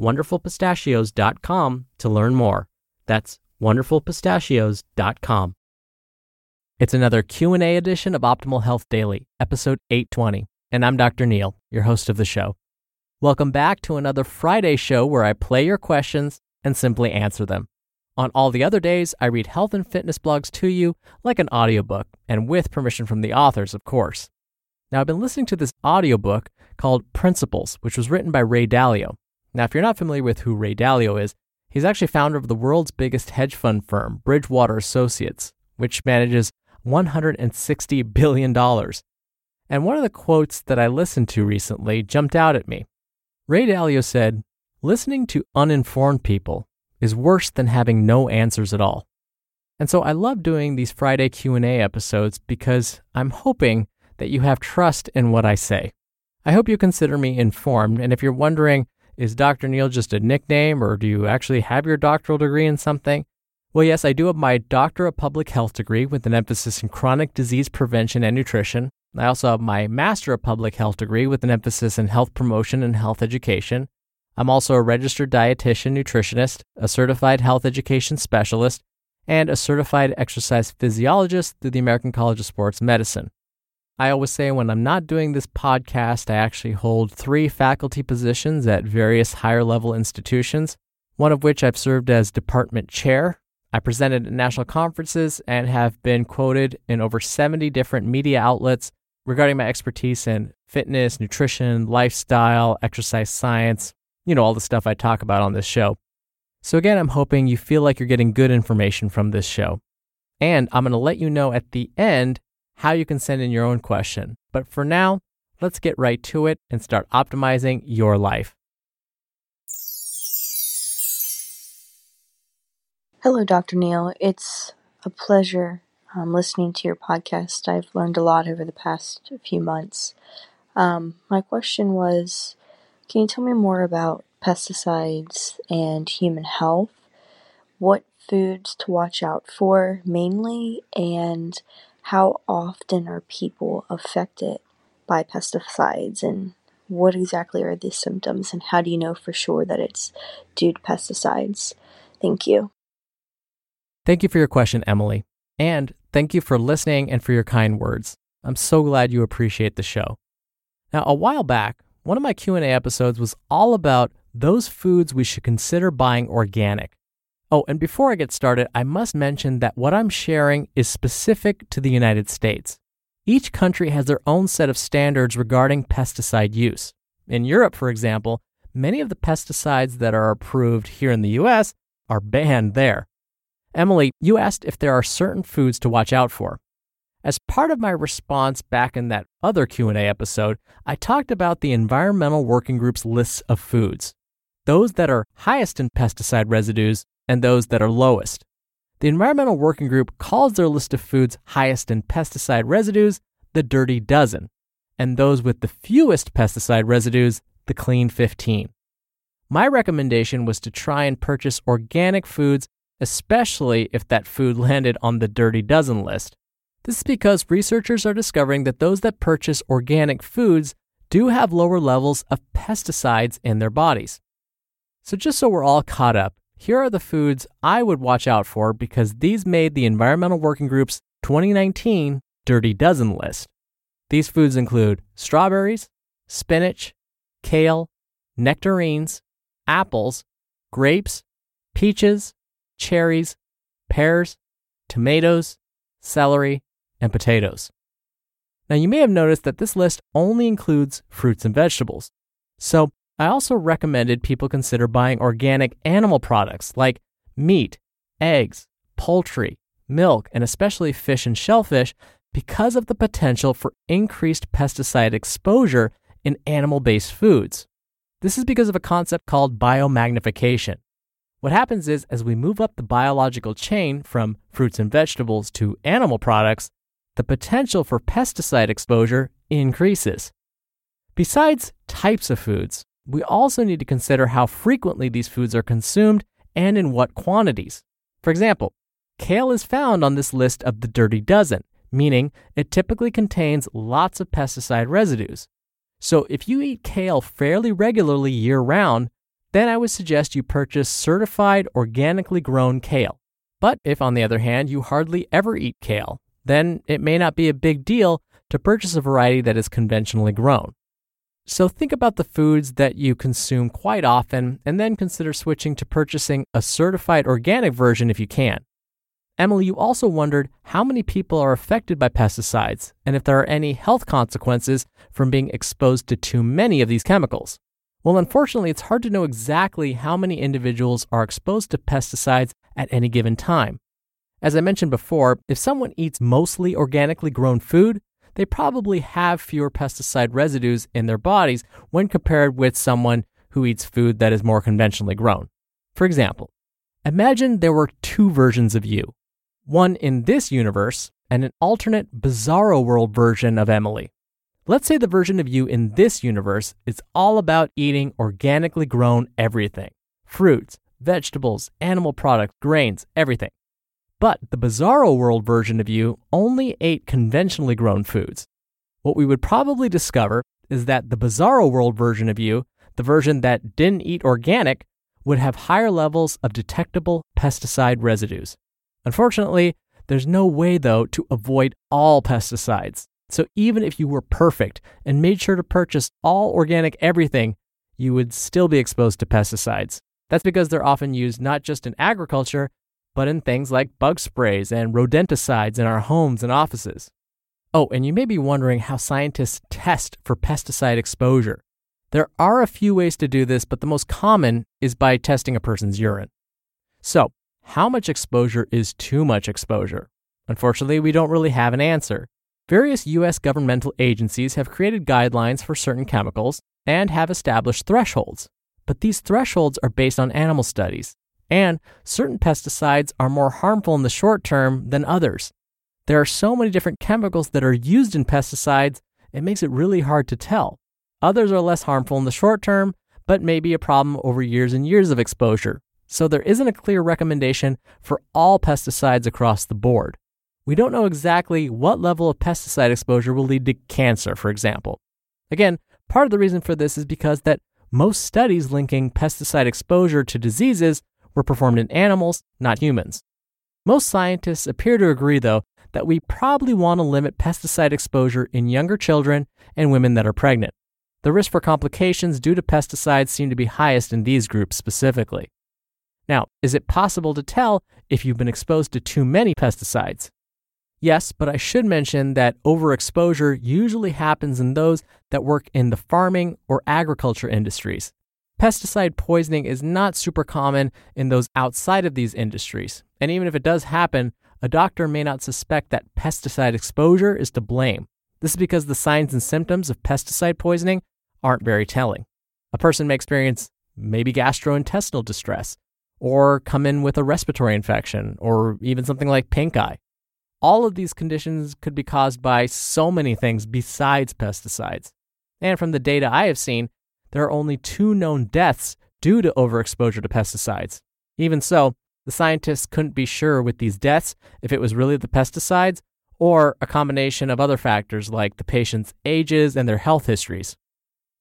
wonderfulpistachios.com to learn more. That's wonderfulpistachios.com. It's another Q&A edition of Optimal Health Daily, episode 820, and I'm Dr. Neal, your host of the show. Welcome back to another Friday show where I play your questions and simply answer them. On all the other days, I read health and fitness blogs to you like an audiobook and with permission from the authors, of course. Now, I've been listening to this audiobook called Principles, which was written by Ray Dalio. Now, if you're not familiar with who Ray Dalio is, he's actually founder of the world's biggest hedge fund firm, Bridgewater Associates, which manages $160 billion. And one of the quotes that I listened to recently jumped out at me. Ray Dalio said, Listening to uninformed people is worse than having no answers at all. And so I love doing these Friday Q&A episodes because I'm hoping that you have trust in what I say. I hope you consider me informed and if you're wondering is Dr. Neal just a nickname or do you actually have your doctoral degree in something? Well, yes, I do have my Doctor of Public Health degree with an emphasis in chronic disease prevention and nutrition. I also have my Master of Public Health degree with an emphasis in health promotion and health education. I'm also a registered dietitian nutritionist, a certified health education specialist, and a certified exercise physiologist through the American College of Sports Medicine. I always say when I'm not doing this podcast, I actually hold three faculty positions at various higher level institutions, one of which I've served as department chair. I presented at national conferences and have been quoted in over 70 different media outlets regarding my expertise in fitness, nutrition, lifestyle, exercise science, you know, all the stuff I talk about on this show. So, again, I'm hoping you feel like you're getting good information from this show. And I'm going to let you know at the end how you can send in your own question. But for now, let's get right to it and start optimizing your life. Hello, Dr. Neal. It's a pleasure um, listening to your podcast. I've learned a lot over the past few months. Um, my question was can you tell me more about pesticides and human health? What foods to watch out for mainly, and how often are people affected by pesticides, and what exactly are the symptoms, and how do you know for sure that it's due to pesticides? Thank you. Thank you for your question, Emily. And thank you for listening and for your kind words. I'm so glad you appreciate the show. Now, a while back, one of my Q&A episodes was all about those foods we should consider buying organic. Oh, and before I get started, I must mention that what I'm sharing is specific to the United States. Each country has their own set of standards regarding pesticide use. In Europe, for example, many of the pesticides that are approved here in the US are banned there. Emily, you asked if there are certain foods to watch out for. As part of my response back in that other Q&A episode, I talked about the environmental working group's lists of foods, those that are highest in pesticide residues and those that are lowest. The environmental working group calls their list of foods highest in pesticide residues the dirty dozen, and those with the fewest pesticide residues the clean 15. My recommendation was to try and purchase organic foods, especially if that food landed on the dirty dozen list. This is because researchers are discovering that those that purchase organic foods do have lower levels of pesticides in their bodies. So, just so we're all caught up, here are the foods I would watch out for because these made the Environmental Working Group's 2019 Dirty Dozen list. These foods include strawberries, spinach, kale, nectarines, apples, grapes, peaches, cherries, pears, tomatoes, celery, and potatoes. Now, you may have noticed that this list only includes fruits and vegetables. So, I also recommended people consider buying organic animal products like meat, eggs, poultry, milk, and especially fish and shellfish because of the potential for increased pesticide exposure in animal based foods. This is because of a concept called biomagnification. What happens is, as we move up the biological chain from fruits and vegetables to animal products, the potential for pesticide exposure increases. Besides types of foods, we also need to consider how frequently these foods are consumed and in what quantities. For example, kale is found on this list of the dirty dozen, meaning it typically contains lots of pesticide residues. So if you eat kale fairly regularly year round, then I would suggest you purchase certified organically grown kale. But if, on the other hand, you hardly ever eat kale, then it may not be a big deal to purchase a variety that is conventionally grown. So think about the foods that you consume quite often and then consider switching to purchasing a certified organic version if you can. Emily, you also wondered how many people are affected by pesticides and if there are any health consequences from being exposed to too many of these chemicals. Well, unfortunately, it's hard to know exactly how many individuals are exposed to pesticides at any given time. As I mentioned before, if someone eats mostly organically grown food, they probably have fewer pesticide residues in their bodies when compared with someone who eats food that is more conventionally grown. For example, imagine there were two versions of you one in this universe, and an alternate bizarro world version of Emily. Let's say the version of you in this universe is all about eating organically grown everything fruits, vegetables, animal products, grains, everything. But the bizarro world version of you only ate conventionally grown foods. What we would probably discover is that the bizarro world version of you, the version that didn't eat organic, would have higher levels of detectable pesticide residues. Unfortunately, there's no way, though, to avoid all pesticides. So even if you were perfect and made sure to purchase all organic everything, you would still be exposed to pesticides. That's because they're often used not just in agriculture, but in things like bug sprays and rodenticides in our homes and offices. Oh, and you may be wondering how scientists test for pesticide exposure. There are a few ways to do this, but the most common is by testing a person's urine. So, how much exposure is too much exposure? Unfortunately, we don't really have an answer. Various U.S. governmental agencies have created guidelines for certain chemicals and have established thresholds, but these thresholds are based on animal studies, and certain pesticides are more harmful in the short term than others. There are so many different chemicals that are used in pesticides, it makes it really hard to tell. Others are less harmful in the short term, but may be a problem over years and years of exposure, so there isn't a clear recommendation for all pesticides across the board. We don't know exactly what level of pesticide exposure will lead to cancer, for example. Again, part of the reason for this is because that most studies linking pesticide exposure to diseases were performed in animals, not humans. Most scientists appear to agree, though, that we probably want to limit pesticide exposure in younger children and women that are pregnant. The risk for complications due to pesticides seem to be highest in these groups specifically. Now, is it possible to tell if you've been exposed to too many pesticides? Yes, but I should mention that overexposure usually happens in those that work in the farming or agriculture industries. Pesticide poisoning is not super common in those outside of these industries, and even if it does happen, a doctor may not suspect that pesticide exposure is to blame. This is because the signs and symptoms of pesticide poisoning aren't very telling. A person may experience maybe gastrointestinal distress, or come in with a respiratory infection, or even something like pink eye. All of these conditions could be caused by so many things besides pesticides. And from the data I have seen, there are only two known deaths due to overexposure to pesticides. Even so, the scientists couldn't be sure with these deaths if it was really the pesticides or a combination of other factors like the patient's ages and their health histories.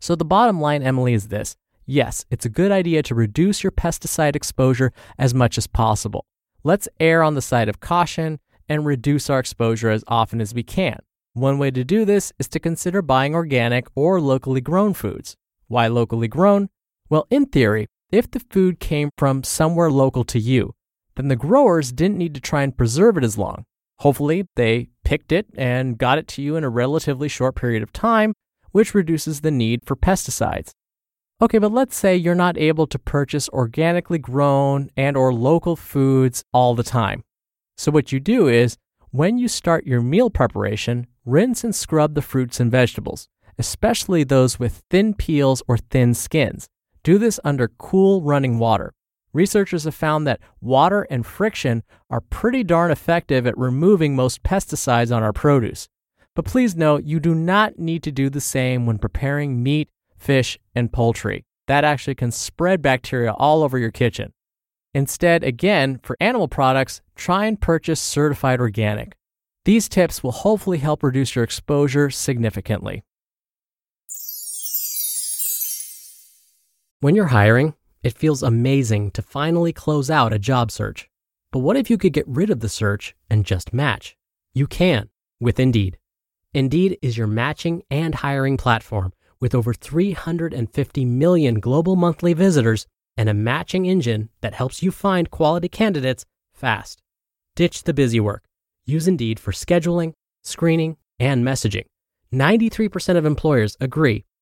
So the bottom line, Emily, is this Yes, it's a good idea to reduce your pesticide exposure as much as possible. Let's err on the side of caution and reduce our exposure as often as we can. One way to do this is to consider buying organic or locally grown foods. Why locally grown? Well, in theory, if the food came from somewhere local to you, then the growers didn't need to try and preserve it as long. Hopefully, they picked it and got it to you in a relatively short period of time, which reduces the need for pesticides. Okay, but let's say you're not able to purchase organically grown and or local foods all the time. So what you do is when you start your meal preparation, rinse and scrub the fruits and vegetables, especially those with thin peels or thin skins. Do this under cool running water. Researchers have found that water and friction are pretty darn effective at removing most pesticides on our produce. But please note, you do not need to do the same when preparing meat, fish, and poultry. That actually can spread bacteria all over your kitchen. Instead, again, for animal products, try and purchase certified organic. These tips will hopefully help reduce your exposure significantly. When you're hiring, it feels amazing to finally close out a job search. But what if you could get rid of the search and just match? You can with Indeed. Indeed is your matching and hiring platform with over 350 million global monthly visitors and a matching engine that helps you find quality candidates fast. Ditch the busy work. Use Indeed for scheduling, screening, and messaging. 93% of employers agree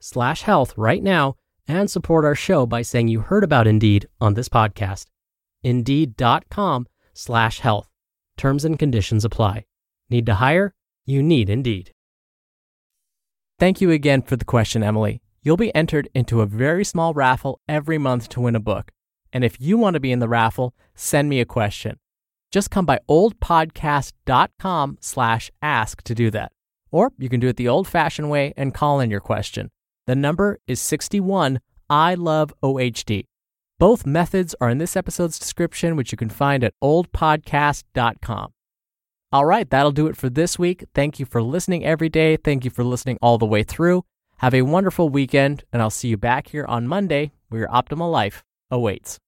slash health right now and support our show by saying you heard about Indeed on this podcast. Indeed.com slash health. Terms and conditions apply. Need to hire? You need Indeed. Thank you again for the question, Emily. You'll be entered into a very small raffle every month to win a book. And if you want to be in the raffle, send me a question. Just come by oldpodcast.com slash ask to do that. Or you can do it the old fashioned way and call in your question. The number is 61 I love OHD. Both methods are in this episode's description, which you can find at oldpodcast.com. All right, that'll do it for this week. Thank you for listening every day. Thank you for listening all the way through. Have a wonderful weekend, and I'll see you back here on Monday where your optimal life awaits.